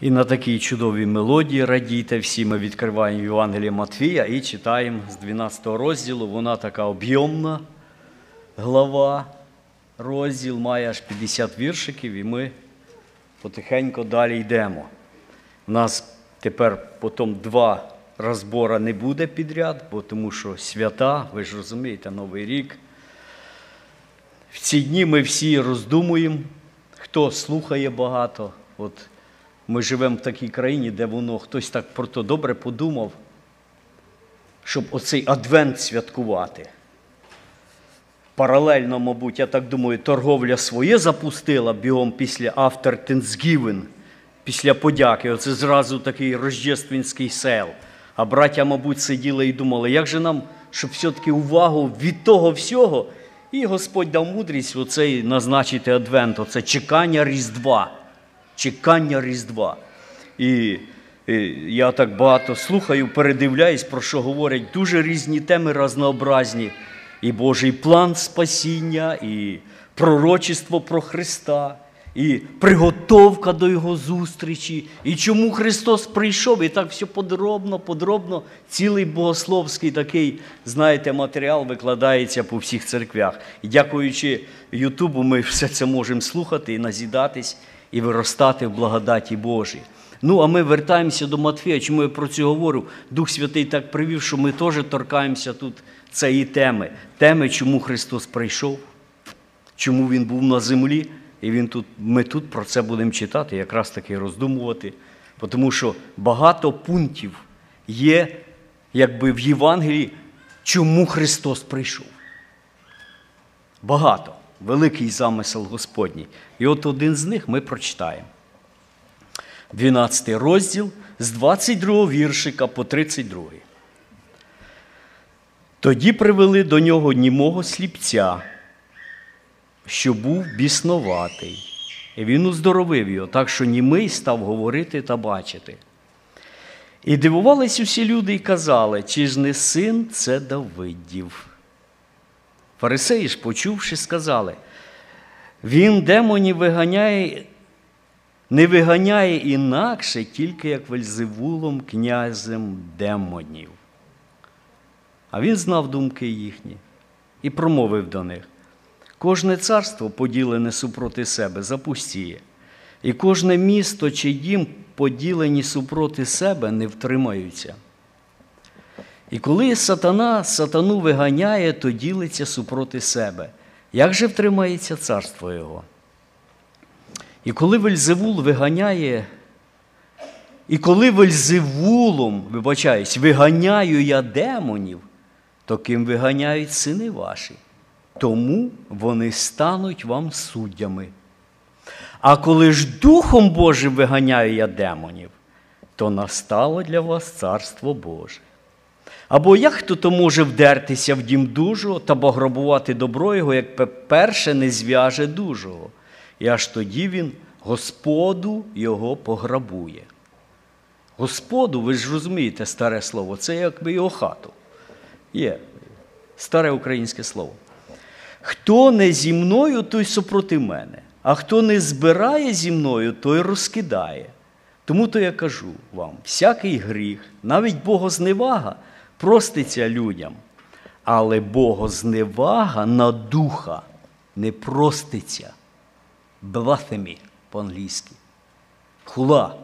І на такій чудовій мелодії радійте всі. Ми відкриваємо Євангеліє Матвія і читаємо з 12 розділу. Вона така об'ємна глава, розділ має аж 50 віршиків, і ми потихеньку далі йдемо. У нас тепер потім два розбори не буде підряд, бо тому що свята, ви ж розумієте, Новий рік. В ці дні ми всі роздумуємо, хто слухає багато. От ми живемо в такій країні, де воно хтось так про то добре подумав, щоб оцей адвент святкувати. Паралельно, мабуть, я так думаю, торговля своє запустила бігом після After Thanksgiving, після подяки. Оце зразу такий рождественський сел. А браття, мабуть, сиділи і думали, як же нам, щоб все-таки увагу від того всього, і Господь дав мудрість оцей назначити адвент, оце чекання Різдва. Чекання Різдва. І, я так багато слухаю, передивляюсь, про що говорять дуже різні теми разнообразні. І Божий план спасіння, і пророчество про Христа, і приготовка до Його зустрічі, і чому Христос прийшов, і так все подробно, подробно, цілий богословський такий, знаєте, матеріал викладається по всіх церквях. І дякуючи Ютубу, ми все це можемо слухати і назідатись, і виростати в благодаті Божій. Ну, а ми вертаємося до Матфея. Чому я про це говорю? Дух Святий так привів, що ми теж торкаємося тут цієї теми. Теми, чому Христос прийшов, чому Він був на землі. І він тут, ми тут про це будемо читати, якраз таки роздумувати. Тому що багато пунктів є, якби в Євангелії, чому Христос прийшов. Багато. Великий замисел Господній. І от один з них ми прочитаємо. 12 розділ з 22 віршика по 32. Тоді привели до нього німого сліпця, що був біснуватий. І він уздоровив його, так що німий став говорити та бачити. І дивувались усі люди і казали, чи ж не син це Давидів. Фарисеї ж, почувши, сказали, він демонів виганяє, не виганяє інакше, тільки як Вельзевулом, князем демонів. А він знав думки їхні і промовив до них. Кожне царство, поділене супроти себе, запустіє, і кожне місто чи дім, поділені супроти себе, не втримаються. І коли сатана сатану виганяє, то ділиться супроти себе. Як же втримається царство його? І коли Вельзевул виганяє, і коли Вельзевулом, вибачаюсь, виганяю я демонів, то ким виганяють сини ваші? Тому вони стануть вам суддями. А коли ж Духом Божим виганяю я демонів, то настало для вас царство Боже. Або як хто то може вдертися в дім дужого та пограбувати добро його, як перше не зв'яже дужого, і аж тоді він Господу його пограбує. Господу, ви ж розумієте старе слово, це якби його хату. Є старе українське слово. Хто не зі мною, той супроти мене, а хто не збирає зі мною, той розкидає. Тому то я кажу вам: всякий гріх, навіть богозневага, проститься людям, але богозневага на духа не проститься. Блафемі по-англійськи. Хула.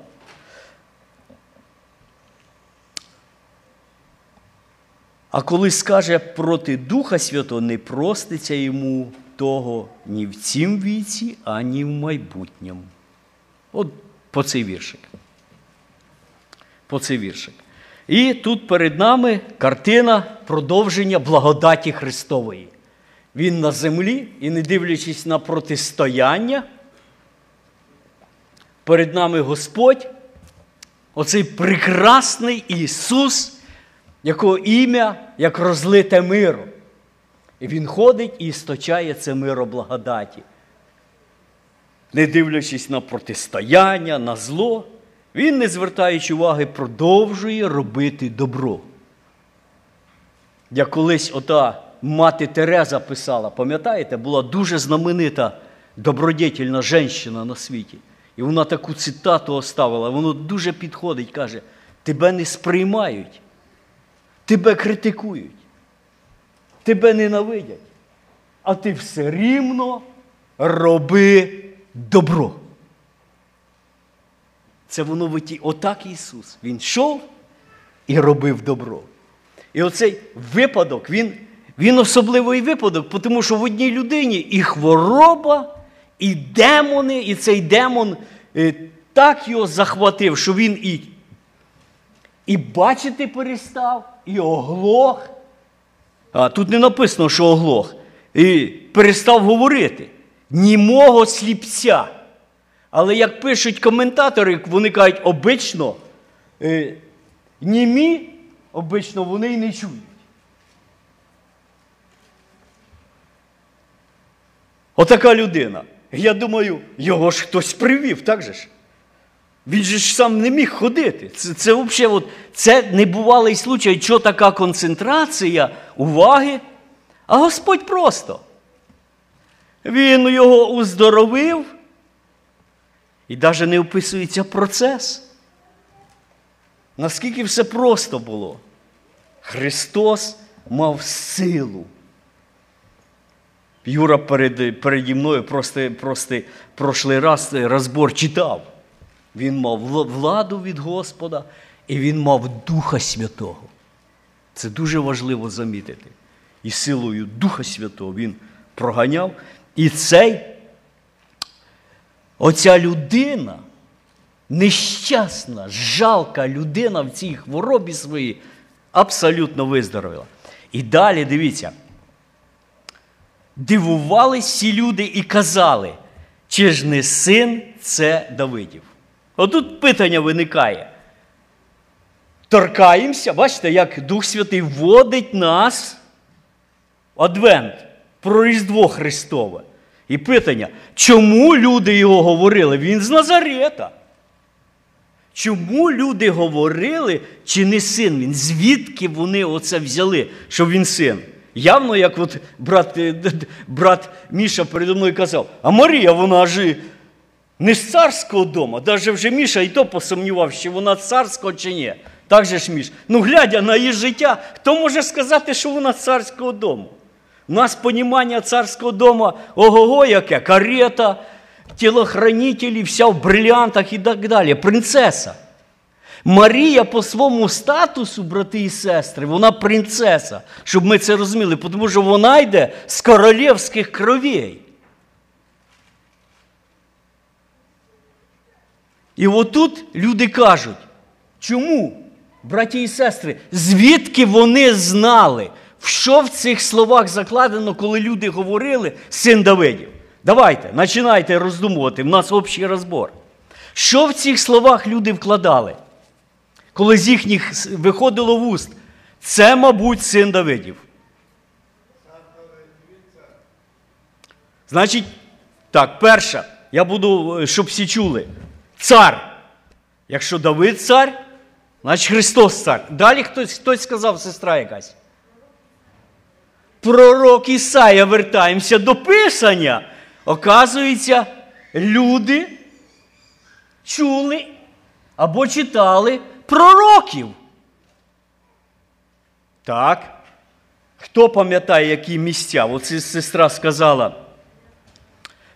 А коли скаже проти Духа Святого, не проститься йому того ні в цім віці, ані в майбутньому. От по цей віршик. По цей віршик. І тут перед нами картина продовження благодаті Христової. Він на землі і, не дивлячись на протистояння, перед нами Господь, оцей прекрасний Ісус якого ім'я як розлите миро. І він ходить і істочає це миро благодаті. Не дивлячись на протистояння, на зло, він, не звертаючи уваги, продовжує робити добро. Як колись ота мати Тереза писала, пам'ятаєте, була дуже знаменита добродетельна жінка на світі. І вона таку цитату оставила, воно дуже підходить, каже: тебе не сприймають, тебе критикують, тебе ненавидять, а ти все рівно роби добро. Це воно виті. Отак Ісус. Він йшов і робив добро. І оцей випадок, він він особливий випадок, тому що в одній людині і хвороба, і демони, і цей демон е, так його захватив, що він і і бачити перестав, і оглох. А тут не написано, що оглох. І перестав говорити. Німого сліпця. Але як пишуть коментатори, вони кажуть, обично е, німі, обично вони й не чують. Отака людина. Я думаю, його ж хтось привів, так же ж? Він же ж сам не міг ходити. Це це, взагалі, от, це небувалий случай, що така концентрація уваги. А Господь просто. Він його уздоровив. І навіть не описується процес. Наскільки все просто було? Христос мав силу. Юра перед, переді мною просто, просто прошлий раз розбор читав. Він мав владу від Господа і він мав Духа Святого. Це дуже важливо замітити. І силою Духа Святого він проганяв. І цей, оця людина, нещасна, жалка людина в цій хворобі своїй, абсолютно виздоровила. І далі дивіться дивувались всі люди і казали, чи ж не син це Давидів? Отут питання виникає. Торкаємося, бачите, як Дух Святий вводить нас в Адвент про Різдво Христове. І питання, чому люди його говорили? Він з Назарета. Чому люди говорили, чи не син він? Звідки вони оце взяли, що він син? Явно, як от брат е, брат Міша передо мною казав, а Марія, вона ж не з царського дому. Навіть вже Міша і то посумнівав, чи вона царського чи ні. Так же ж Міш. Ну, глядя на її життя, хто може сказати, що вона з царського дому? У нас понімання царського дому, ого-го, яке, карета, тілохранителі, вся в брилянтах і так далі. Принцеса. Марія по своєму статусу, брати і сестри, вона принцеса, щоб ми це розуміли, тому що вона йде з королівських кровей. І отут люди кажуть, чому, браті і сестри, звідки вони знали, що в цих словах закладено, коли люди говорили син Давидів? Давайте, починайте роздумувати, в нас общий розбор. Що в цих словах люди вкладали? коли з їхніх виходило в уст, це, мабуть, син Давидів. Значить, так, перше, я буду, е, щоб всі чули. Цар. Якщо Давид цар, значить Христос цар. Далі хтось хтось сказав, сестра якась. Пророк Ісая, вертаємося до Писання. Оказується, люди чули або читали пророків. Так. Хто пам'ятає, які місця? Оце сестра сказала.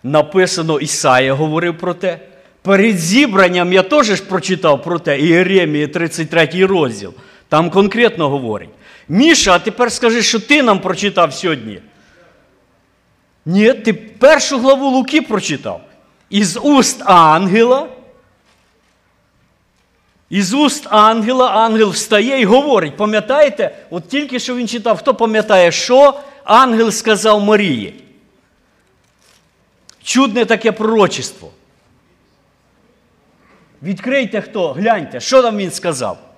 Написано, Ісая говорив про те. Перед зібранням я теж прочитав про те, Іеремія, 33 розділ. Там конкретно говорить. Міша, а тепер скажи, що ти нам прочитав сьогодні. Ні, ти першу главу Луки прочитав. Із уст ангела із уст ангела ангел встає і говорить. Пам'ятаєте? От тільки що він читав, хто пам'ятає, що ангел сказав Марії? Чудне таке пророчество. Відкрийте хто, гляньте, що там він сказав.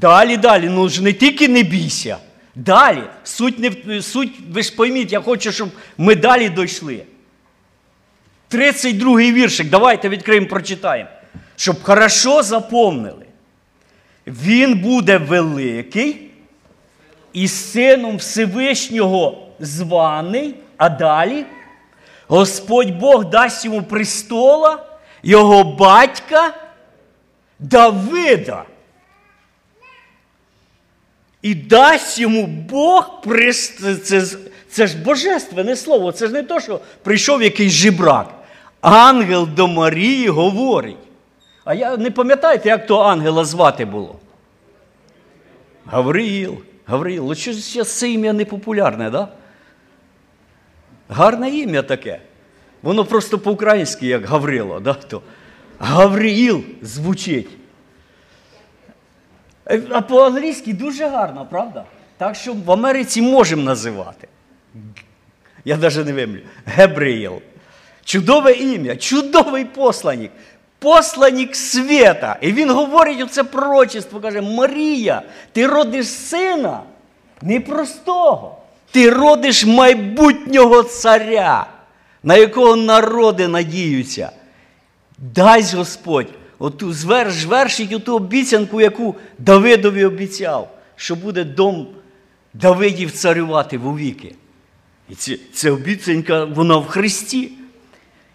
Далі, далі, ну ж не тільки не бійся. Далі. Суть, не, суть, ви ж пойміть, я хочу, щоб ми далі дійшли. 32-й віршик. Давайте відкриємо, прочитаємо щоб хорошо запомнили. Він буде великий і сином Всевишнього званий, а далі Господь Бог дасть йому престола, його батька Давида. І дасть йому Бог прист... це, це ж божественне слово, це ж не то, що прийшов якийсь жебрак. Ангел до Марії говорить. А я не пам'ятаєте, як то ангела звати було? Гавриїл. Гавриїл. Що зараз це ім'я не популярне, так? Да? Гарне ім'я таке. Воно просто по-українськи, як Гаврило. Да? То Гавриїл звучить. А по-англійськи дуже гарно, правда? Так що в Америці можемо називати. Я навіть не вимлю. Гебриїл. Чудове ім'я, чудовий посланник. Посланник свята. І він говорить оце пророчество, каже: Марія, ти родиш сина непростого. Ти родиш майбутнього царя, на якого народи надіються. Дасть Господь оту зверш, вершить ту обіцянку, яку Давидові обіцяв, що буде дом Давидів царювати вовіки. І це, це обіцянка, вона в Христі.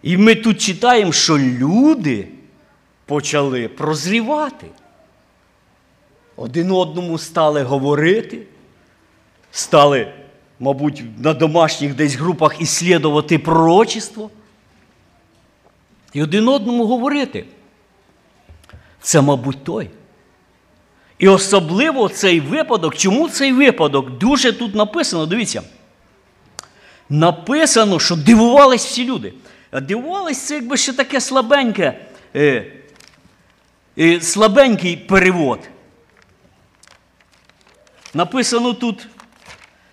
І ми тут читаємо, що люди почали прозрівати. Один одному стали говорити, стали, мабуть, на домашніх десь групах іслідувати пророчество. І один одному говорити. Це, мабуть, той. І особливо цей випадок, чому цей випадок? Дуже тут написано, дивіться. Написано, що дивувались всі люди. А дивувались це якби ще таке слабеньке, е, е, слабенький перевод. Написано тут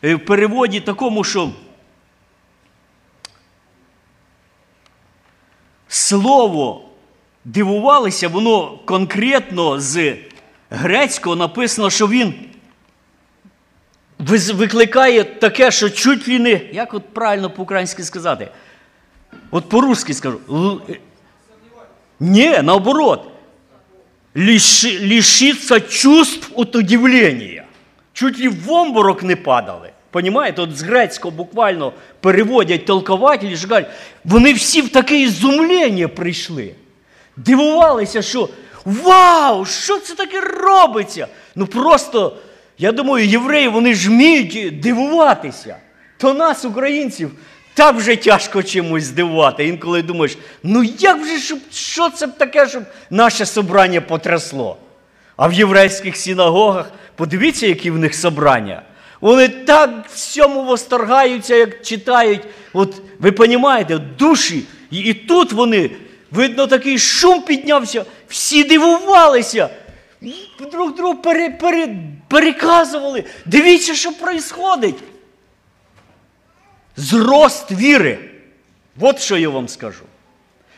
е, в переводі такому, що слово дивувалися, воно конкретно з грецького написано, що він викликає таке, що чуть ли не, як от правильно по-українськи сказати, от по-русски скажу. Ні, наоборот. Лиши, лишиться чувств от удивлення. Чуть ли в омборок не падали. Понімаєте, от з грецького буквально переводять толкователі, що вони всі в таке ізумлення прийшли. Дивувалися, що вау, що це таке робиться? Ну просто, я думаю, євреї вони ж вміють дивуватися. То нас, українців, так вже тяжко чимось здивувати. Інколи думаєш, ну як же, щоб, що це таке, щоб наше собрання потрясло? А в єврейських синагогах, подивіться, які в них собрання. Вони так всьому восторгаються, як читають. От ви розумієте, душі. І, тут вони, видно, такий шум піднявся, всі дивувалися, друг другу пере, пере, переказували. Дивіться, що відбувається. Зрост віри. От що я вам скажу.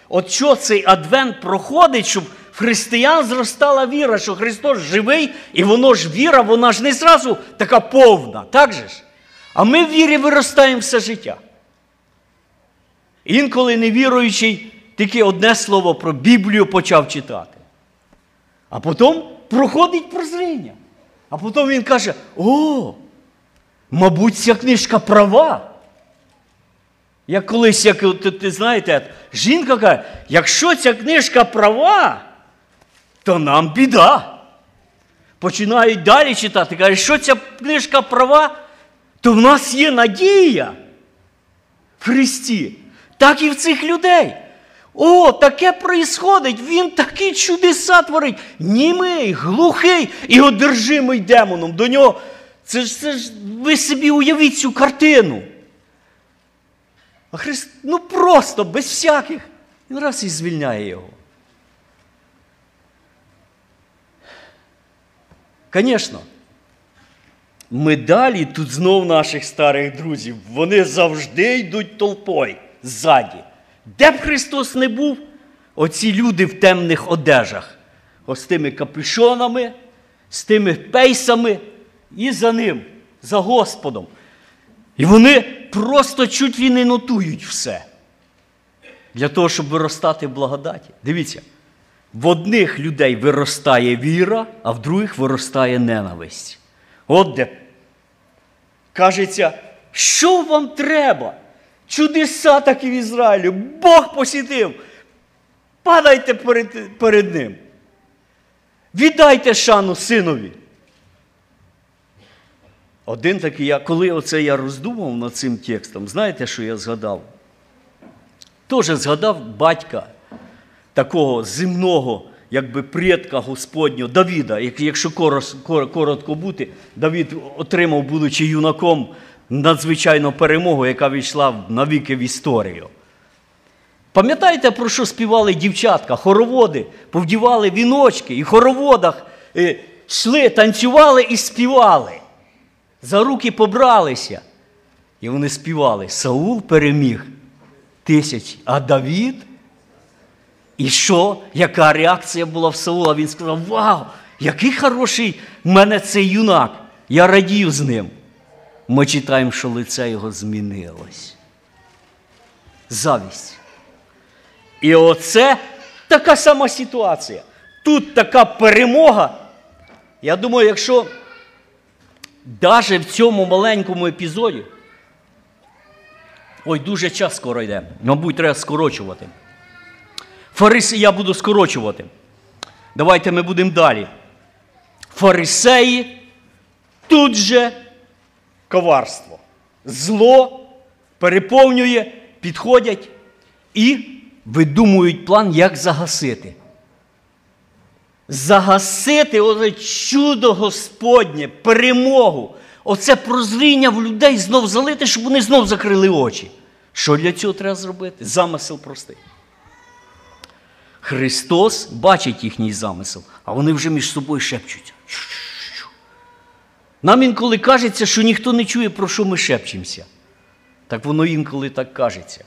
От що цей адвент проходить, щоб в християн зростала віра, що Христос живий, і воно ж віра, вона ж не зразу така повна, так же ж? А ми в вірі виростаємо все життя. Інколи невіруючий тільки одне слово про Біблію почав читати. А потім проходить прозріння. А потім він каже: О, мабуть, ця книжка права. Як колись, як ти знаєте, жінка каже, якщо ця книжка права, то нам біда. Починають далі читати. Кажуть, що ця книжка права, то в нас є надія в Христі. Так і в цих людей. О, таке проїсходить, він такі чудеса творить, німий, глухий і одержимий демоном. До нього. Це ж, це ж ви собі уявіть цю картину. А Христ, ну просто, без всяких, він раз і звільняє його. Звісно, ми далі тут знов наших старих друзів, вони завжди йдуть толпою ззаді. Де б Христос не був, оці люди в темних одежах, ось з тими капюшонами, з тими пейсами і за ним, за Господом. І вони просто чуть ли не нотують все. Для того, щоб виростати в благодаті. Дивіться, в одних людей виростає віра, а в других виростає ненависть. От де кажеться, що вам треба? Чудеса такі в Ізраїлі. Бог посітив. Падайте перед, перед ним. Віддайте шану синові. Один такий, я, коли оце я роздумав над цим текстом, знаєте, що я згадав? Теж згадав батька такого земного, якби предка Господнього, Давіда. Якщо коротко бути, Давід отримав, будучи юнаком, надзвичайну перемогу, яка війшла навіки в історію. Пам'ятаєте, про що співали дівчатка, хороводи, повдівали віночки і в хороводах е, йшли, танцювали і співали. За руки побралися. І вони співали. Саул переміг тисяч, а Давід. І що? Яка реакція була в Саула? Він сказав: Вау, який хороший в мене цей юнак! Я радію з ним. Ми читаємо, що лице його змінилось. Завість. І оце така сама ситуація. Тут така перемога. Я думаю, якщо навіть в цьому маленькому епізоді, ой, дуже час скоро йде, мабуть, треба скорочувати. Фариси я буду скорочувати. Давайте ми будемо далі. Фарисеї тут же коварство. Зло переповнює, підходять і видумують план, як загасити. Загасити оце чудо Господнє, перемогу, оце прозріння в людей знов залити, щоб вони знов закрили очі. Що для цього треба зробити? Замисел простий. Христос бачить їхній замисел, а вони вже між собою шепчуться. Нам інколи кажеться, що ніхто не чує, про що ми шепчемося. Так воно інколи так кажеться.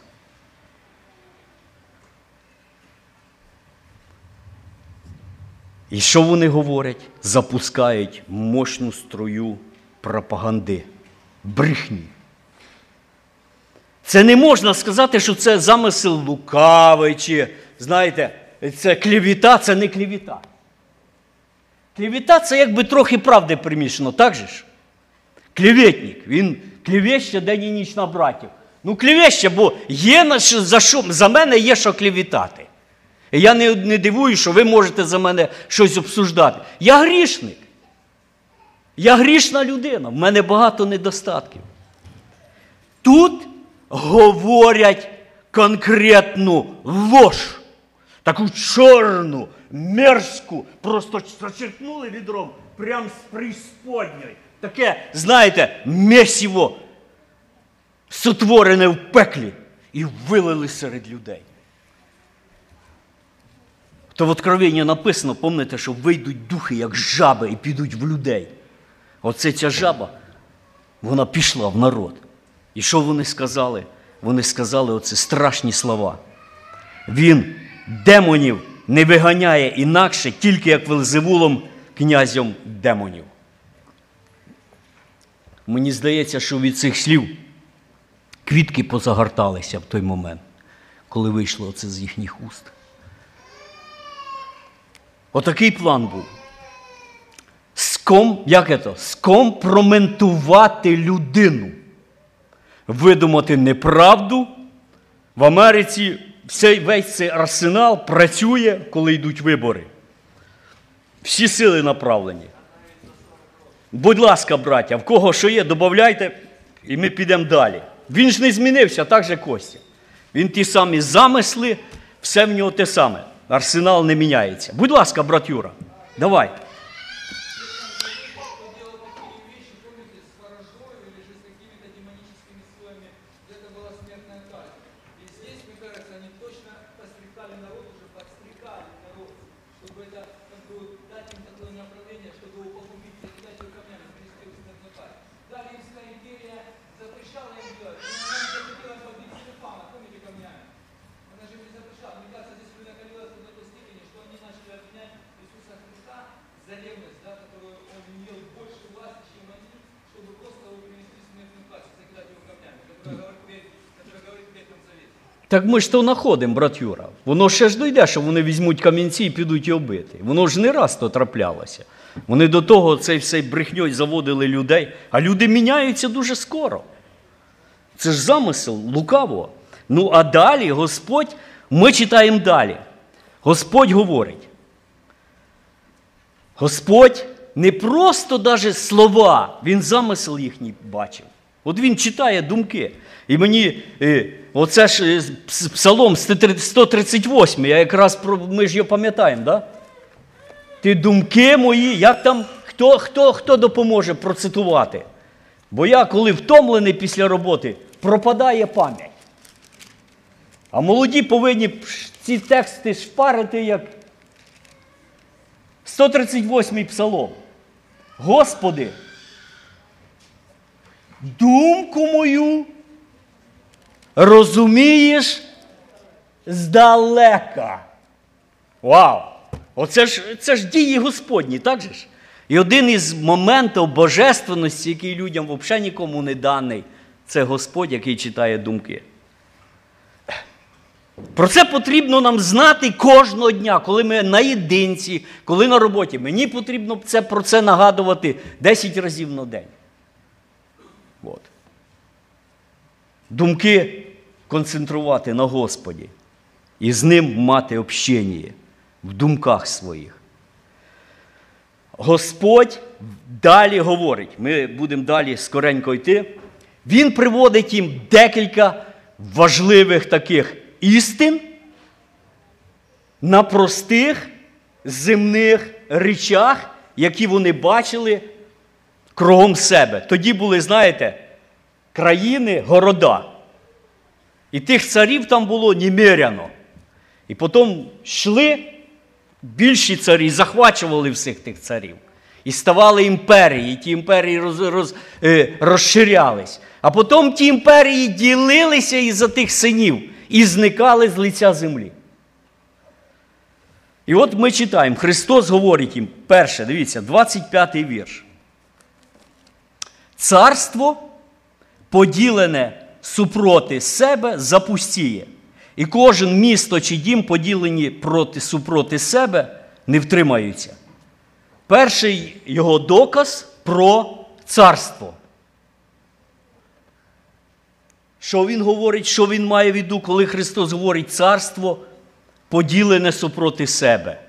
І що вони говорять? Запускають мощну струю пропаганди, брехні. Це не можна сказати, що це замисел лукавий, чи, знаєте, це клівіта, це не клівіта. Клівіта це якби трохи правди примішано, так же ж? Клівітник, він клівеща день і ніч на братів. Ну, клівеща, бо є за що, за мене є що клівітати. Я не, не дивую, що ви можете за мене щось обсуждати. Я грішник. Я грішна людина, в мене багато недостатків. Тут говорять конкретну лож, таку чорну, мерзку, просто зачерпнули відром прямо з присподньої. Таке, знаєте, месіво сотворене в пеклі і вилили серед людей. То в Откровенні написано, пам'ятаєте, що вийдуть духи, як жаби, і підуть в людей. Оце ця жаба, вона пішла в народ. І що вони сказали? Вони сказали оце страшні слова. Він демонів не виганяє інакше, тільки як Велзевулом, князем демонів. Мені здається, що від цих слів квітки позагорталися в той момент, коли вийшло це з їхніх уст. Отакий план був. Ском, як це? Скомпроментувати людину, видумати неправду. В Америці цей, весь цей арсенал працює, коли йдуть вибори. Всі сили направлені. Будь ласка, браття, в кого що є, додайте, і ми підемо далі. Він ж не змінився, так же Костя. Він ті самі замисли, все в нього те саме. Арсенал не міняється. Будь ласка, брат Юра, давай. Так ми ж то знаходимо, брат Юра. Воно ще ж дойде, що вони візьмуть камінці і підуть його бити. Воно ж не раз то траплялося. Вони до того цей все брехньою заводили людей, а люди міняються дуже скоро. Це ж замисел лукавого. Ну, а далі Господь, ми читаємо далі. Господь говорить. Господь не просто даже слова, Він замисел їхній бачив. От він читає думки. І мені, е, оце ж е, Псалом 138, я якраз про, ми ж його пам'ятаємо, да? Ти думки мої, як там, хто, хто, хто допоможе процитувати? Бо я, коли втомлений після роботи, пропадає пам'ять. А молоді повинні ці тексти шпарити, як 138-й псалом. Господи, думку мою розумієш здалека. Вау! Оце ж це ж дії Господні, так же ж? І один із моментів божественності, який людям взагалі нікому не даний, це Господь, який читає думки. Про це потрібно нам знати кожного дня, коли ми наєдинці, коли на роботі. Мені потрібно це, про це нагадувати 10 разів на день. От. Думки концентрувати на Господі і з ним мати общення в думках своїх. Господь далі говорить, ми будемо далі скоренько йти. Він приводить їм декілька важливих таких істин на простих земних речах, які вони бачили кругом себе. Тоді були, знаєте, країни, города. І тих царів там було немеряно. І потім йшли більші царі, захвачували всіх тих царів. І ставали імперії, і ті імперії роз, роз, е, розширялись. А потім ті імперії ділилися із-за тих синів і зникали з лиця землі. І от ми читаємо, Христос говорить їм, перше, дивіться, 25 й вірш. Царство поділене супроти себе запустіє. І кожен місто чи дім, поділені проти, супроти себе, не втримаються. Перший його доказ про царство. Що він говорить, що він має в виду, коли Христос говорить царство поділене супроти себе.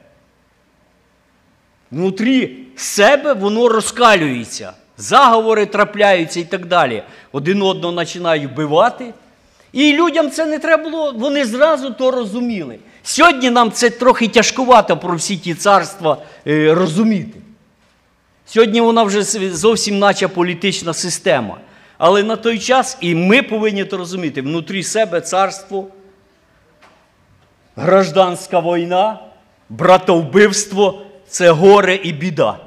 Внутрі себе воно розкалюється, заговори трапляються і так далі. Один одного починають вбивати. І людям це не треба було, вони зразу то розуміли. Сьогодні нам це трохи тяжкувато про всі ті царства е, розуміти. Сьогодні вона вже зовсім наче політична система. Але на той час і ми повинні це розуміти, внутрі себе царство, гражданська війна, братовбивство це горе і біда.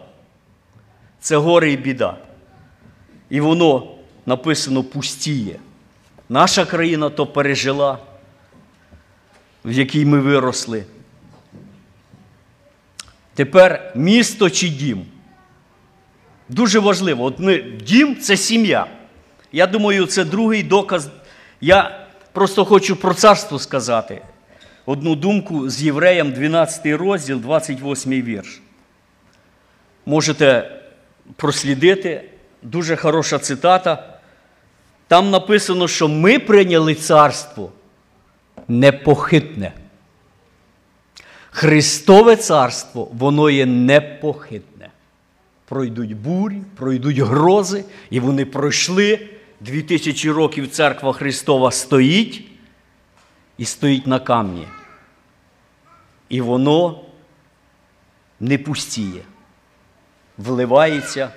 Це горе і біда. І воно написано пустіє. Наша країна то пережила, в якій ми виросли. Тепер місто чи дім. Дуже важливо. От ми, Дім це сім'я. Я думаю, це другий доказ. Я просто хочу про царство сказати. Одну думку з Євреям, 12 розділ, 28 вірш. Можете прослідити. Дуже хороша цитата. Там написано, що ми прийняли царство непохитне. Христове царство, воно є непохитне. Пройдуть бурі, пройдуть грози, і вони пройшли. Дві тисячі років церква Христова стоїть і стоїть на камні. І воно не пустіє, вливається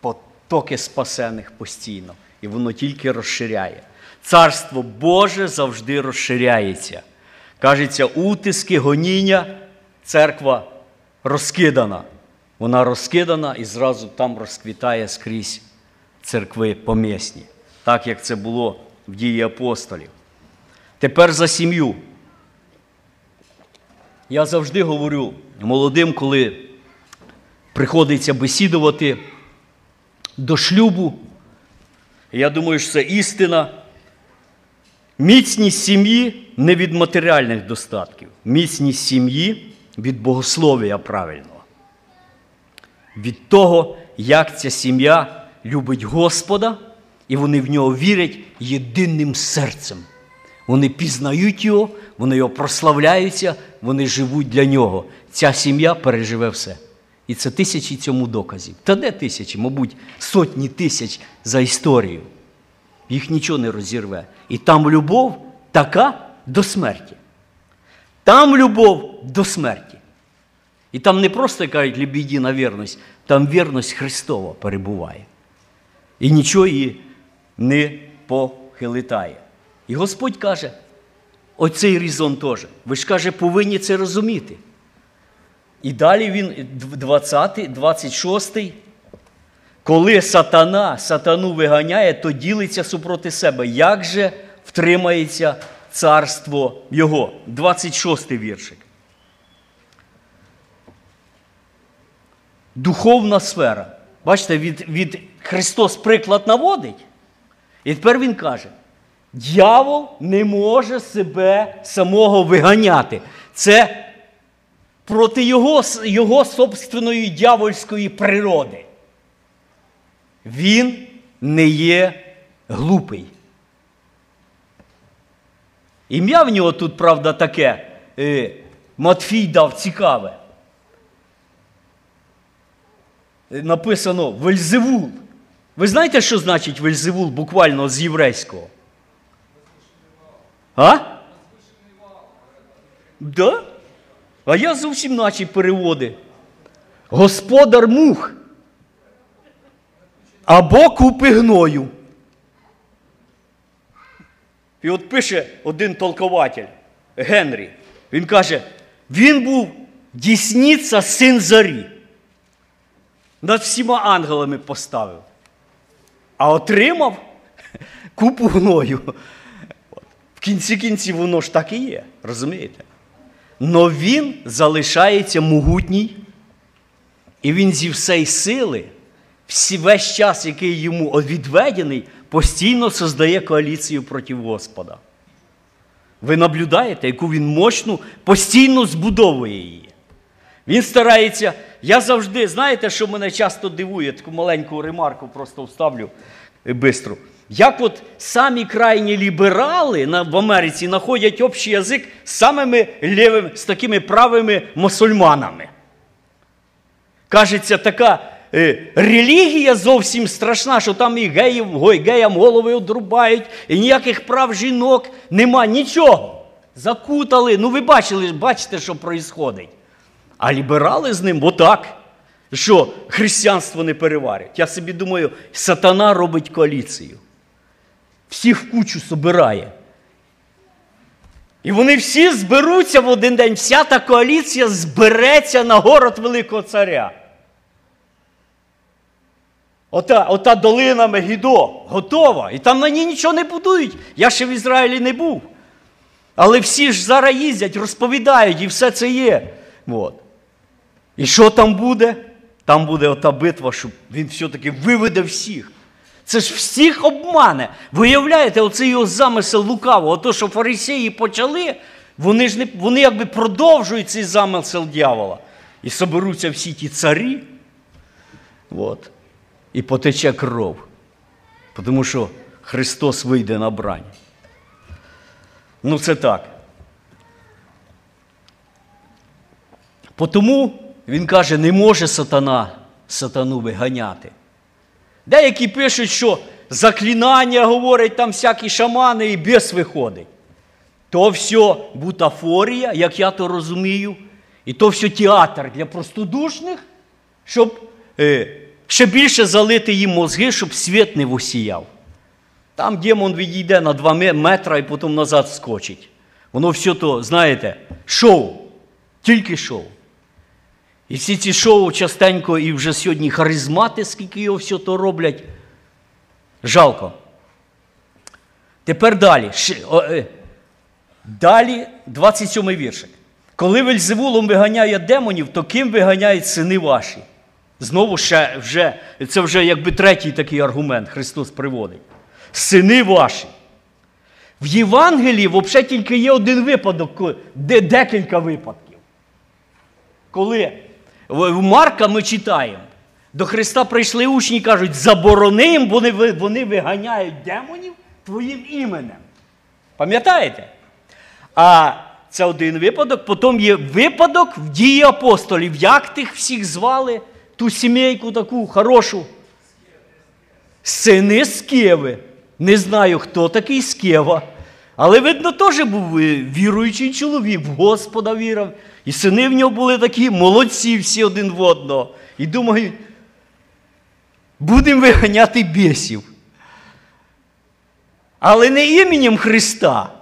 потоки спасених постійно і воно тільки розширяє. Царство Боже завжди розширяється. Кажеться, утиски, гоніння, церква розкидана. Вона розкидана і зразу там розквітає скрізь церкви помісні, так як це було в дії апостолів. Тепер за сім'ю. Я завжди говорю молодим, коли приходиться бесідувати до шлюбу. Я думаю, що це істина. Міцність сім'ї не від матеріальних достатків. Міцність сім'ї від богослов'я правильного. Від того, як ця сім'я любить Господа і вони в нього вірять єдиним серцем. Вони пізнають його, вони його прославляються, вони живуть для нього. Ця сім'я переживе все. І це тисячі цьому доказів. Та де тисячі, мабуть, сотні тисяч за історію. Їх нічого не розірве. І там любов така до смерті. Там любов до смерті. І там не просто кажуть лібідіна вірність, там вірність Христова перебуває. І нічого її не похилитає. І Господь каже, оцей різон теж. Ви ж каже, повинні це розуміти. І далі він, 20, 26. Коли сатана сатану виганяє, то ділиться супроти себе. Як же втримається царство його? 26 віршик. Духовна сфера. Бачите, від, від Христос приклад наводить. І тепер Він каже: дьявол не може себе самого виганяти. Це проти його, його собственної дьявольської природи. Він не є глупий. Ім'я в нього тут, правда, таке. Е, Матфій дав цікаве. Е, написано Вельзевул. Ви знаєте, що значить Вельзевул буквально з єврейського? А? Да? А я зовсім наче переводи. Господар мух. Або купи гною. І от пише один толкователь Генрі. Він каже, він був дісніця син зарі. Над всіма ангелами поставив. А отримав купу гною. В кінці кінців воно ж так і є, розумієте? Но він залишається могутній, і він зі всієї сили, всі, весь час, який йому відведений, постійно создає коаліцію проти Господа. Ви наблюдаєте, яку він мощну, постійно збудовує її. Він старається. Я завжди, знаєте, що мене часто дивує, таку маленьку ремарку просто вставлю бистро. Як от самі крайні ліберали в Америці знаходять общий язик з самими лівими, з такими правими мусульманами. Кажеться, така е, релігія зовсім страшна, що там і геїв, геям голови одрубають, і ніяких прав жінок нема, нічого. Закутали. Ну, ви бачили, бачите, що відбувається. А ліберали з ним отак, що християнство не переварять. Я собі думаю, сатана робить коаліцію. Всіх кучу собирає. І вони всі зберуться в один день. Вся та коаліція збереться на город Великого Царя. Ота ота долина Мегідо готова. І там на ній нічого не будують. Я ще в Ізраїлі не був. Але всі ж зараз їздять, розповідають, і все це є. От. І що там буде? Там буде ота битва, що він все-таки виведе всіх. Це ж всіх обмане. Виявляєте, оцей його замисел лукавого, то, що фарисеї почали, вони ж не, вони якби продовжують цей замисел дьявола. І соберуться всі ті царі. От. І потече кров. Тому що Христос вийде на брань. Ну, це так. Тому він каже, не може сатана сатану виганяти. Деякі пишуть, що заклінання говорять там всякі шамани і бес виходить. То все бутафорія, як я то розумію, і то все театр для простодушних, щоб е, ще більше залити їм мозги, щоб світ не восіяв. Там демон відійде на два метри і потім назад скочить. Воно все то, знаєте, шоу, тільки шоу. І всі ці шоу частенько і вже сьогодні харизмати, скільки його все то роблять. Жалко. Тепер далі. Е, далі 27 віршик. Коли Вельзевулом виганяє демонів, то ким виганяють сини ваші? Знову ще, вже, це вже якби третій такий аргумент Христос приводить. Сини ваші. В Євангелії взагалі тільки є один випадок, де декілька випадків. Коли в Марка ми читаємо. До Христа прийшли учні і кажуть, заборони їм, вони, вони виганяють демонів твоїм іменем. Пам'ятаєте? А це один випадок. Потім є випадок в дії апостолів. Як тих всіх звали, ту сімейку таку хорошу? Сини Скеви. Не знаю, хто такий Скева. Але, видно, теж був е, віруючий чоловік, в Господа вірив. І сини в нього були такі молодці всі один в одного. І думають, будемо виганяти бісів. Але не іменем Христа.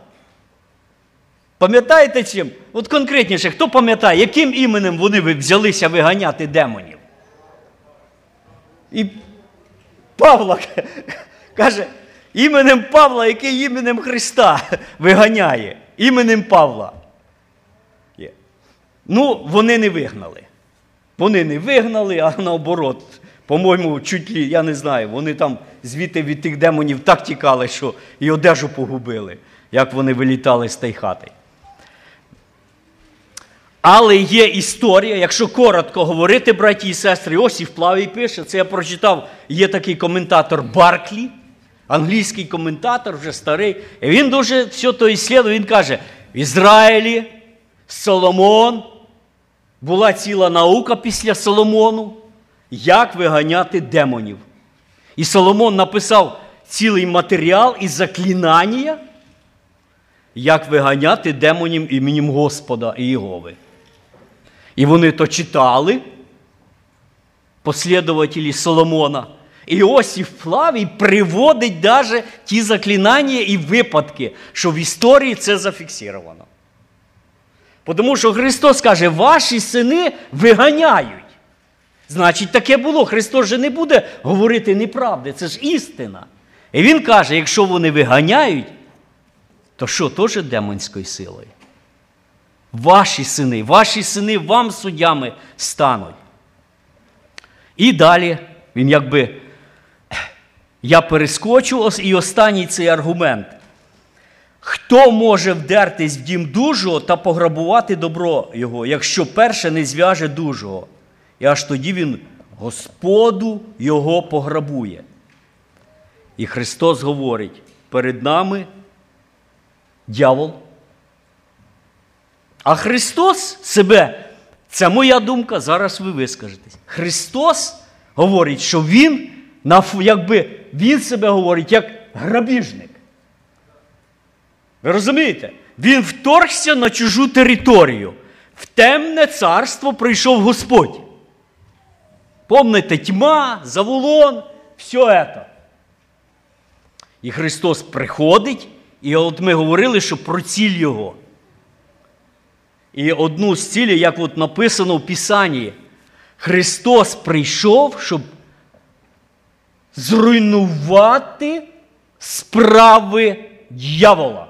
Пам'ятаєте чим? От конкретніше, хто пам'ятає, яким іменем вони взялися виганяти демонів? І Павла каже, іменем Павла, який іменем Христа виганяє. Іменем Павла. Ну, вони не вигнали. Вони не вигнали, а наоборот, по-моєму, чуть ли, я не знаю, вони там звідти від тих демонів так тікали, що і одежу погубили, як вони вилітали з тієї хати. Але є історія, якщо коротко говорити, браті і сестри, Осів Плавій пише, це я прочитав, є такий коментатор Барклі, англійський коментатор, вже старий. І він дуже все то іслідує, він каже: в Ізраїлі Соломон була ціла наука після Соломону, як виганяти демонів. І Соломон написав цілий матеріал із заклинання, як виганяти демонів іменем Господа і Єгови. І вони то читали, послідователі Соломона. Іосиф Флавій приводить навіть ті заклинання і випадки, що в історії це зафіксировано. Тому що Христос каже, ваші сини виганяють. Значить, таке було. Христос же не буде говорити неправди, це ж істина. І Він каже, якщо вони виганяють, то що, теж демонською силою? Ваші сини, ваші сини вам суддями стануть. І далі він якби. Я перескочу і останній цей аргумент. Хто може вдертись в дім дужого та пограбувати добро його, якщо перше не зв'яже дужого? І аж тоді він Господу його пограбує. І Христос говорить: перед нами дьявол. А Христос себе, це моя думка, зараз ви вискажетесь. Христос говорить, що Він, якби, Він себе говорить як грабіжник. Ви розумієте? Він вторгся на чужу територію. В темне царство прийшов Господь. Помните, тьма, заволон, все це. І Христос приходить, і от ми говорили, що про ціль Його. І одну з цілей, як от написано в Писанні, Христос прийшов, щоб зруйнувати справи дьявола.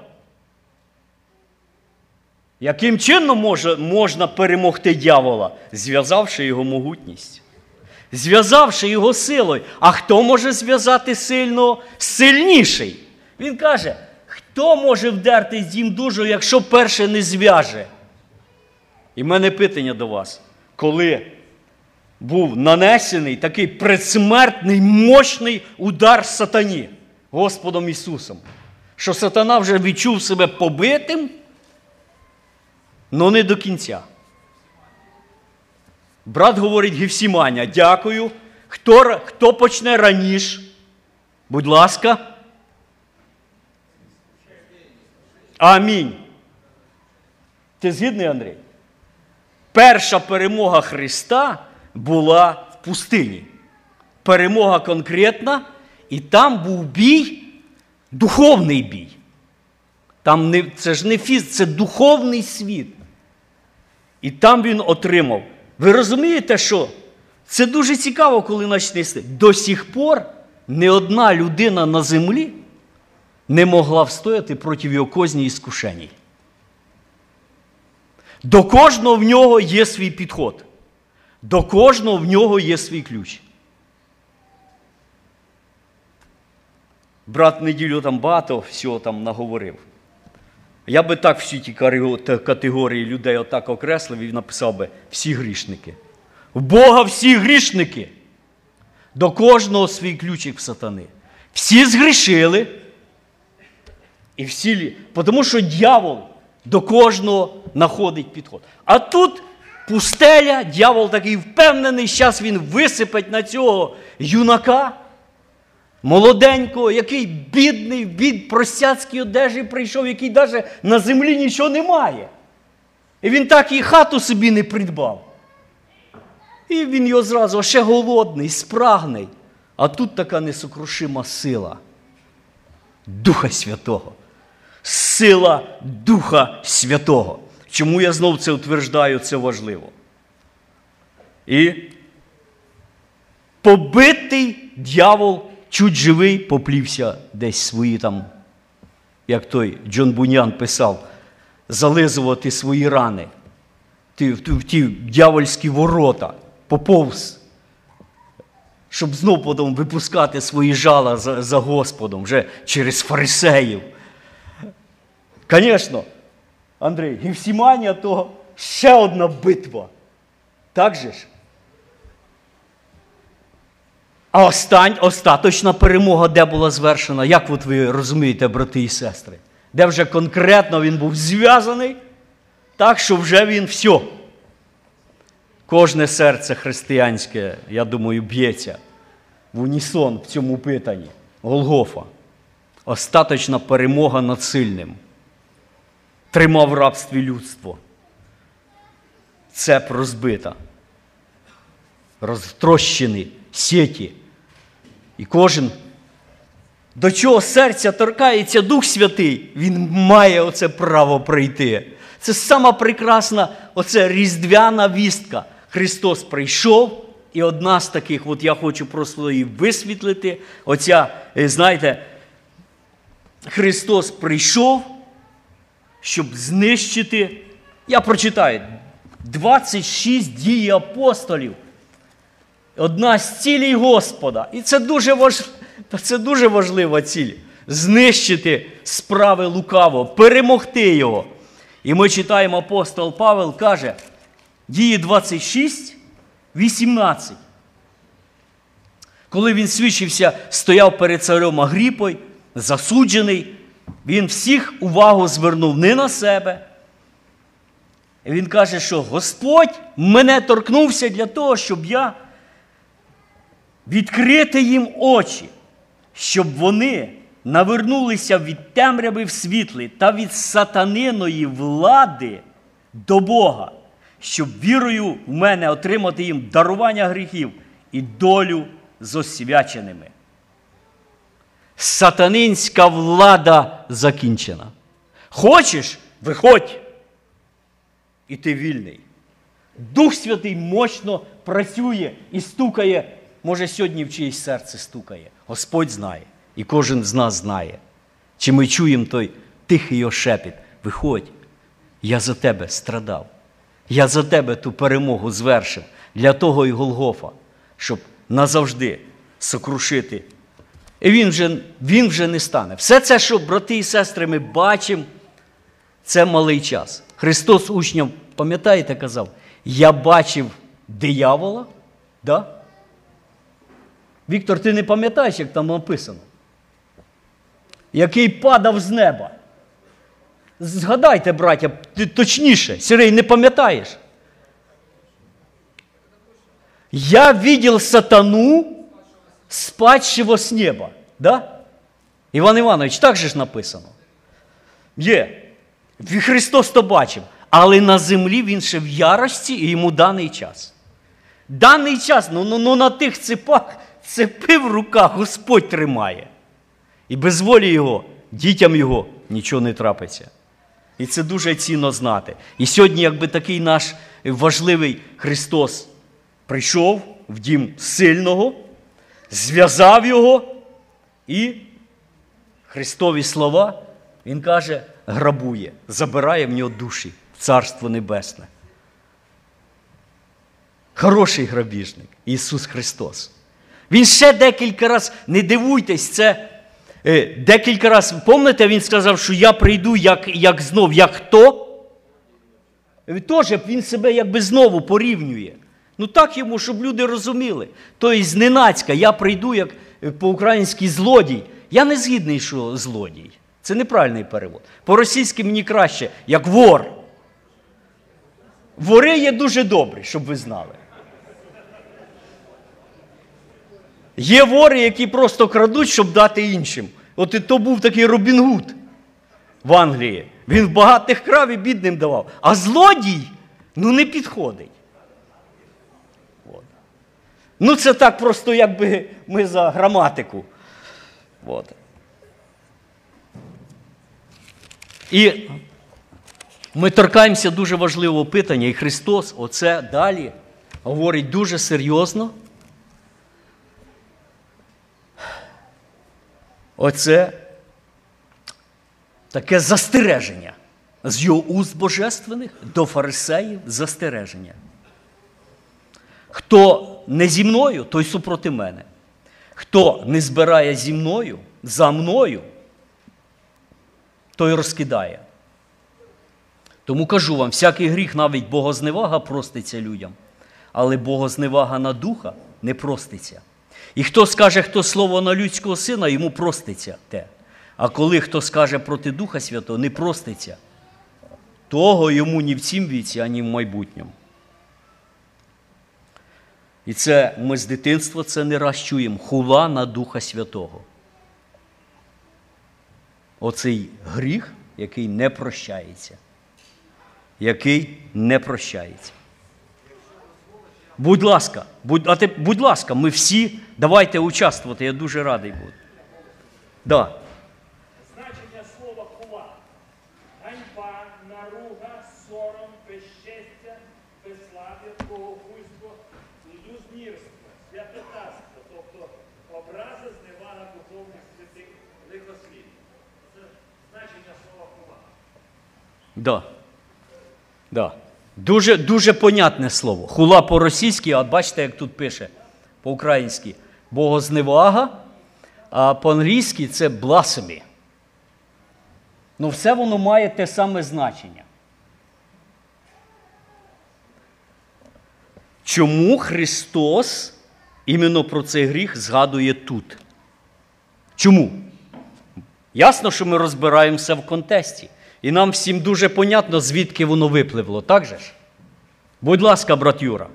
Яким чином може, можна перемогти дьявола? Зв'язавши його могутність, зв'язавши його силою. А хто може зв'язати сильно сильніший? Він каже, хто може вдерти з дім дужу, якщо перше не зв'яже? І в мене питання до вас, коли був нанесений такий предсмертний мощний удар сатані Господом Ісусом, що сатана вже відчув себе побитим, але не до кінця. Брат говорить Гефсіманя, дякую. Хто хто почне раніше? Будь ласка. Амінь. Ти згідний, Андрій? Перша перемога Христа була в пустині. Перемога конкретна, і там був бій, духовний бій. Там не, Це ж не фіз, це духовний світ. І там він отримав. Ви розумієте, що? Це дуже цікаво, коли почнете. До сих пор не одна людина на землі не могла встояти проти його козні і. До кожного в нього є свій підход. До кожного в нього є свій ключ. Брат неділю там багато всього там наговорив. Я би так всі ті категорії людей отак окреслив і написав би всі грішники. В Бога всі грішники. До кожного свій ключик в сатани. Всі згрішили. І всі, тому що дьявол до кожного знаходить підход. А тут пустеля, дьявол такий впевнений, зараз він висипить на цього юнака, молоденького, який бідний, від простяцькій одежі прийшов, який навіть на землі нічого не має. І він так і хату собі не придбав. І він його зразу ще голодний, спрагний. А тут така несокрушима сила Духа Святого. Сила Духа Святого. Чому я знов це утверждаю, це важливо. І побитий дьявол, чуть живий, поплівся десь свої там, як той Джон Бунян писав, зализувати свої рани в ті дьявольські ворота, поповз, щоб знов потім випускати свої жала за, за Господом вже через фарисеїв. Звісно, Андрій, Гефсіманія то ще одна битва. Так же ж? А остань, остаточна перемога, де була звершена, як от ви розумієте, брати і сестри? Де вже конкретно він був зв'язаний, так що вже він все. Кожне серце християнське, я думаю, б'ється в унісон в цьому питанні. Голгофа. Остаточна перемога над сильним тримав в рабстві людство. Цеп розбита, розтрощені сіті. І кожен, до чого серця торкається Дух Святий, він має оце право прийти. Це сама прекрасна оце різдвяна вістка. Христос прийшов, і одна з таких, от я хочу просто її висвітлити. Оця, е, знаєте, Христос прийшов щоб знищити. Я прочитаю 26 дій апостолів. Одна з цілей Господа. І це дуже важ... це дуже важлива ціль. Знищити справи лукаво, перемогти його. І ми читаємо апостол Павел каже, дії 26, 18. Коли він свідчився, стояв перед царем Агріпою, засуджений, він всіх увагу звернув не на себе. Він каже, що Господь мене торкнувся для того, щоб я відкрити їм очі, щоб вони навернулися від темряви в світлі та від сатаниної влади до Бога, щоб вірою в мене отримати їм дарування гріхів і долю з освяченими сатанинська влада закінчена. Хочеш, виходь. І ти вільний. Дух Святий мощно працює і стукає. Може, сьогодні в чиєсь серце стукає. Господь знає. І кожен з нас знає. Чи ми чуємо той тихий ошепіт. Виходь, я за тебе страдав. Я за тебе ту перемогу звершив для того і Голгофа, щоб назавжди сокрушити і він вже, він вже не стане. Все це, що, брати і сестри, ми бачимо, це малий час. Христос учням, пам'ятаєте, казав, я бачив диявола. Да? Віктор, ти не пам'ятаєш, як там написано? Який падав з неба. Згадайте, браття, ти точніше, Сірей, не пам'ятаєш? Я видел сатану спадшего с неба. Да? Іван Іванович, так же ж написано. Є. Христос то бачив. Але на землі він ще в ярості і йому даний час. Даний час, ну, ну, ну на тих цепах цепи в руках Господь тримає. І без волі Його, дітям Його нічого не трапиться. І це дуже цінно знати. І сьогодні, якби такий наш важливий Христос прийшов в дім сильного зв'язав його і Христові слова, Він каже, грабує, забирає в нього душі в Царство Небесне. Хороший грабіжник Ісус Христос. Він ще декілька разів, не дивуйтесь, це е, декілька разів, пам'ятаєте, Він сказав, що я прийду як як знов, як хто? Теж він себе якби знову порівнює. Ну так йому, щоб люди розуміли. Тобто, зненацька, я прийду як е, по-українськи злодій. Я не згідний, що злодій. Це неправильний перевод. По-російськи мені краще, як вор. Вори є дуже добрі, щоб ви знали. Є вори, які просто крадуть, щоб дати іншим. От і то був такий Робін Гуд в Англії. Він багатих крав і бідним давав. А злодій ну не підходить. Ну, це так просто, якби ми за граматику. От. І ми торкаємося дуже важливого питання, і Христос оце далі говорить дуже серйозно. Оце таке застереження з його уст божественних до фарисеїв застереження. Хто не зі мною, той супроти мене. Хто не збирає зі мною, за мною, той розкидає. Тому кажу вам, всякий гріх, навіть богозневага проститься людям, але богозневага на духа не проститься. І хто скаже, хто слово на людського сина, йому проститься те. А коли хто скаже проти Духа Святого, не проститься, того йому ні в цім віці, ані в майбутньому. І це ми з дитинства це не раз чуємо хула на Духа Святого. Оцей гріх, який не прощається. Який не прощається. Будь ласка, будь, а ти, будь ласка, ми всі давайте участвувати, я дуже радий буду. Да. Да. Да. Дуже, дуже понятне слово. Хула по-російськи, а бачите, як тут пише по-українськи богозневага, а по-англійськи це blasphemy. Ну, все воно має те саме значення. Чому Христос іменно про цей гріх згадує тут? Чому? Ясно, що ми розбираємо все в контексті. І нам всім дуже понятно, звідки воно випливло, так же ж? Будь ласка, брат Юра.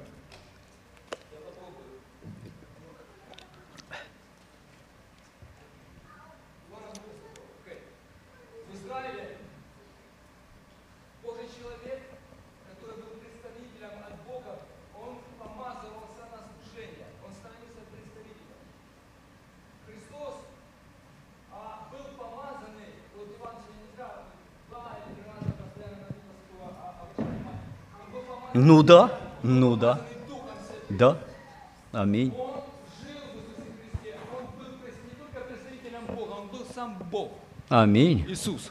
Бога, он был сам Бог, Амінь. Иисус.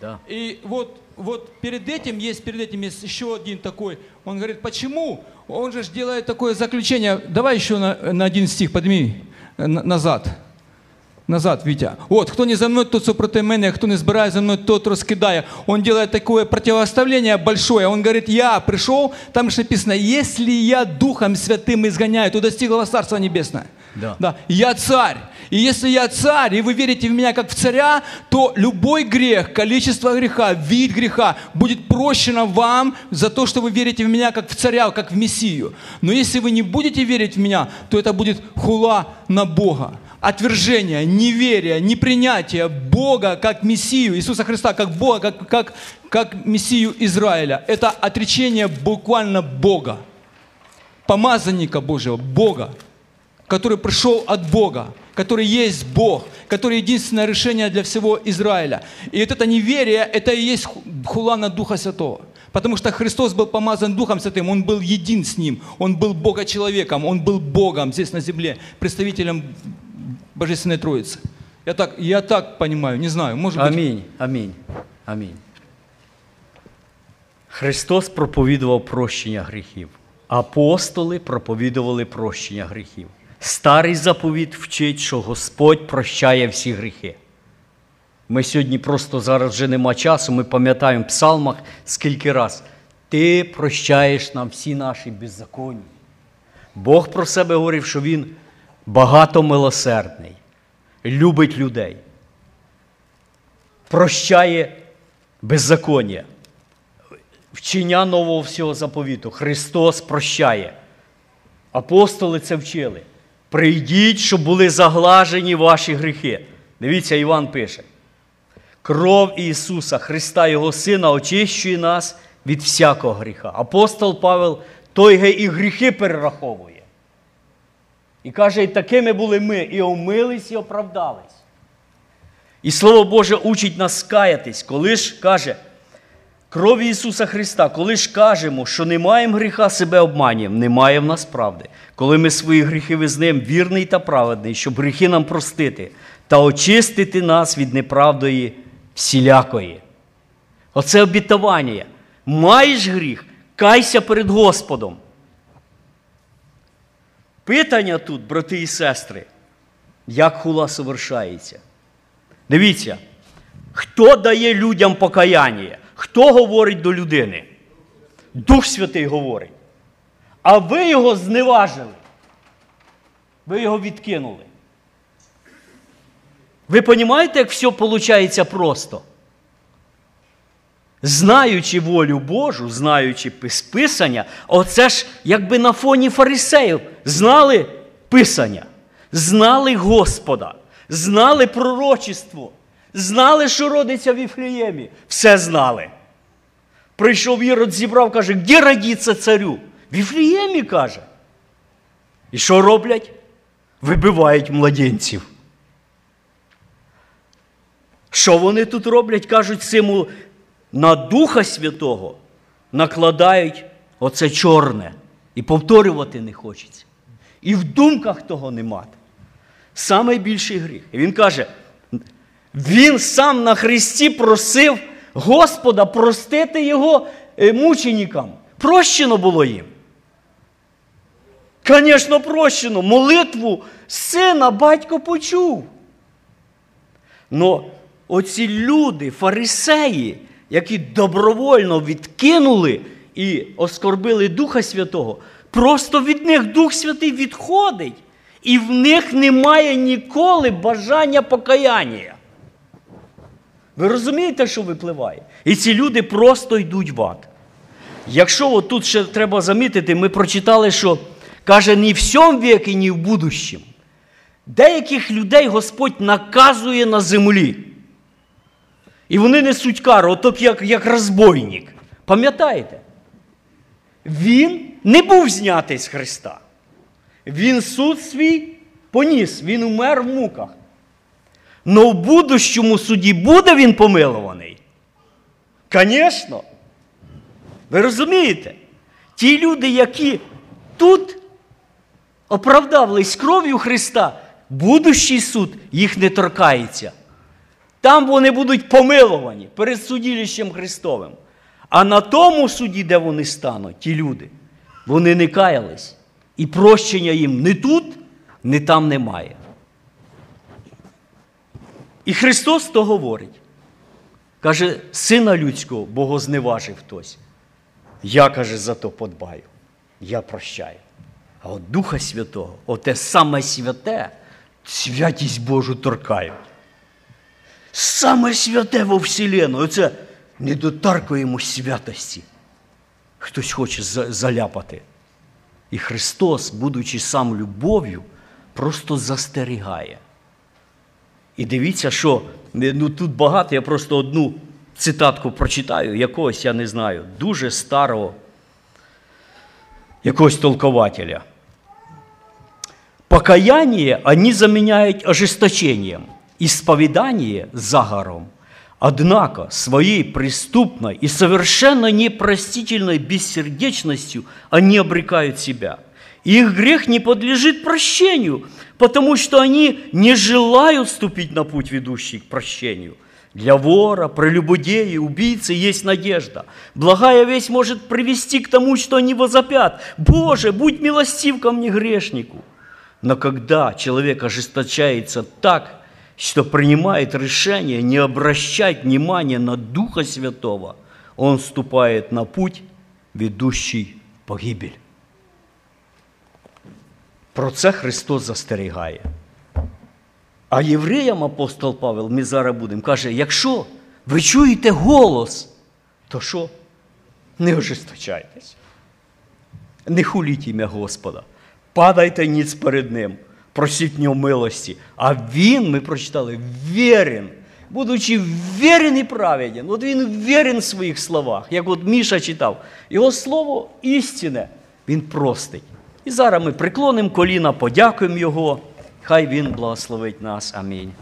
Да. И вот, вот перед этим есть, перед этим есть еще один такой. Он говорит, почему? Он же делает такое заключение. Давай еще на, на один стих подними э, на- назад. Назад, Витя. Вот, кто не за мной, тот супроти мене, кто не збирає за мной, тот раскидая. Он делает такое противоставление большое. Он говорит, я пришел, там же написано, если я Духом Святым изгоняю, то достигло Царство Небесное. Да. Да. Я царь. И если я царь, и вы верите в меня как в царя, то любой грех, количество греха, вид греха будет прощено вам за то, что вы верите в меня как в царя, как в Мессию. Но если вы не будете верить в меня, то это будет хула на Бога. Отвержение, неверие, непринятие Бога как Мессию, Иисуса Христа как Бога, как, как, как Мессию Израиля. Это отречение буквально Бога, помазанника Божьего, Бога который пришел от Бога, который есть Бог, который единственное решение для всего Израиля. И вот это неверие, это и есть ху- хула на Духа Святого. Потому что Христос был помазан Духом Святым, Он был един с Ним, Он был Бога-человеком, Он был Богом здесь на земле, представителем Божественной Троицы. Я так, я так понимаю, не знаю, может быть... Амінь. Амінь. Амінь. Христос проповідував прощення гріхів. Апостоли проповідували прощення гріхів. Старий заповіт вчить, що Господь прощає всі гріхи. Ми сьогодні просто зараз вже нема часу, ми пам'ятаємо в псалмах скільки раз. Ти прощаєш нам всі наші беззаконні. Бог про себе говорив, що Він багатомилосердний, любить людей, прощає беззаконня, вчення нового всього заповіту. Христос прощає. Апостоли це вчили. Прийдіть, щоб були заглажені ваші гріхи. Дивіться, Іван пише. Кров Ісуса, Христа, Його Сина, очищує нас від всякого гріха. Апостол Павел той і гріхи перераховує. І каже, і такими були ми, і омились, і оправдались. І Слово Боже учить нас каятись, коли ж каже, кров Ісуса Христа, коли ж кажемо, що не маємо гріха, себе обманюємо, немає в нас правди. Коли ми свої гріхи визнаємо, вірний та праведний, щоб гріхи нам простити та очистити нас від неправдої всілякої. Оце обітування. Маєш гріх, кайся перед Господом. Питання тут, брати і сестри, як хула совершається. Дивіться, хто дає людям покаяння? Хто говорить до людини? Дух Святий говорить. А ви його зневажили. Ви його відкинули. Ви розумієте, як все виходить просто? Знаючи волю Божу, знаючи Писання, оце ж якби на фоні фарисеїв знали Писання, знали Господа, знали пророчество, знали, що родиться в Іфліємі. Все знали. Прийшов Ірод, зібрав, каже, де родиться царю? В Іфліємі каже. І що роблять? Вибивають младенців. Що вони тут роблять? Кажуть, символ на Духа Святого накладають оце чорне. І повторювати не хочеться. І в думках того не мати. Саме більший гріх. І він каже, він сам на Христі просив Господа простити його е, мученикам. Прощено було їм. Звісно, прощено. Молитву сина батько почув. Но оці люди, фарисеї, які добровольно відкинули і оскорбили Духа Святого, просто від них Дух Святий відходить. І в них немає ніколи бажання покаяння. Ви розумієте, що випливає? І ці люди просто йдуть в ад. Якщо от тут ще треба замітити, ми прочитали, що каже, ні в сьому віці, ні в будущем. Деяких людей Господь наказує на землі. І вони несуть кару, отак як, як розбойник. Пам'ятаєте? Він не був знятий з Христа. Він суд свій поніс, він умер в муках. Но в будущому суді буде він помилований? Звісно. Ви розумієте? Ті люди, які тут оправдавались кров'ю Христа, будущий суд їх не торкається. Там вони будуть помиловані перед судилищем Христовим. А на тому суді, де вони стануть, ті люди, вони не каялись. І прощення їм не тут, не там немає. І Христос то говорить. Каже, сина людського богозневажив хтось. Я, каже, за то подбаю. Я прощаю. А от Духа Святого, оте саме святе, святість Божу торкають. Саме святе во Вселену. Оце не доторкуємо святості. Хтось хоче заляпати. І Христос, будучи сам любов'ю, просто застерігає. І дивіться, що ну, тут багато, я просто одну цитатку прочитаю, якогось, я не знаю, дуже старого якогось толкователя. Покаяние они заменяют ожесточением, исповедание – загаром. Однако своей преступной и совершенно непростительной бессердечностью они обрекают себя. Их грех не подлежит прощению, потому что они не желают ступить на путь, ведущий к прощению. Для вора, прелюбодея, убийцы есть надежда. Благая весть может привести к тому, что они возопят. «Боже, будь милостив ко мне, грешнику!» Но когда человек ожесточается так, что принимает решение не обращать внимания на Духа Святого, он вступает на путь, ведущий в погибель. Про це Христос застерігає. А євреям апостол Павел, ми зараз будемо, каже, якщо ви чуєте голос, то що? Не ожесточайтесь. Не хуліть ім'я Господа. Падайте ніц перед Ним, просіть в нього милості. А Він, ми прочитали, вірен. Будучи вірен і праведен, от він вірен в своїх словах, як от Міша читав. Його слово істине, він простить. І зараз ми приклонимо коліна, подякуємо Його. Хай Він благословить нас. Амінь.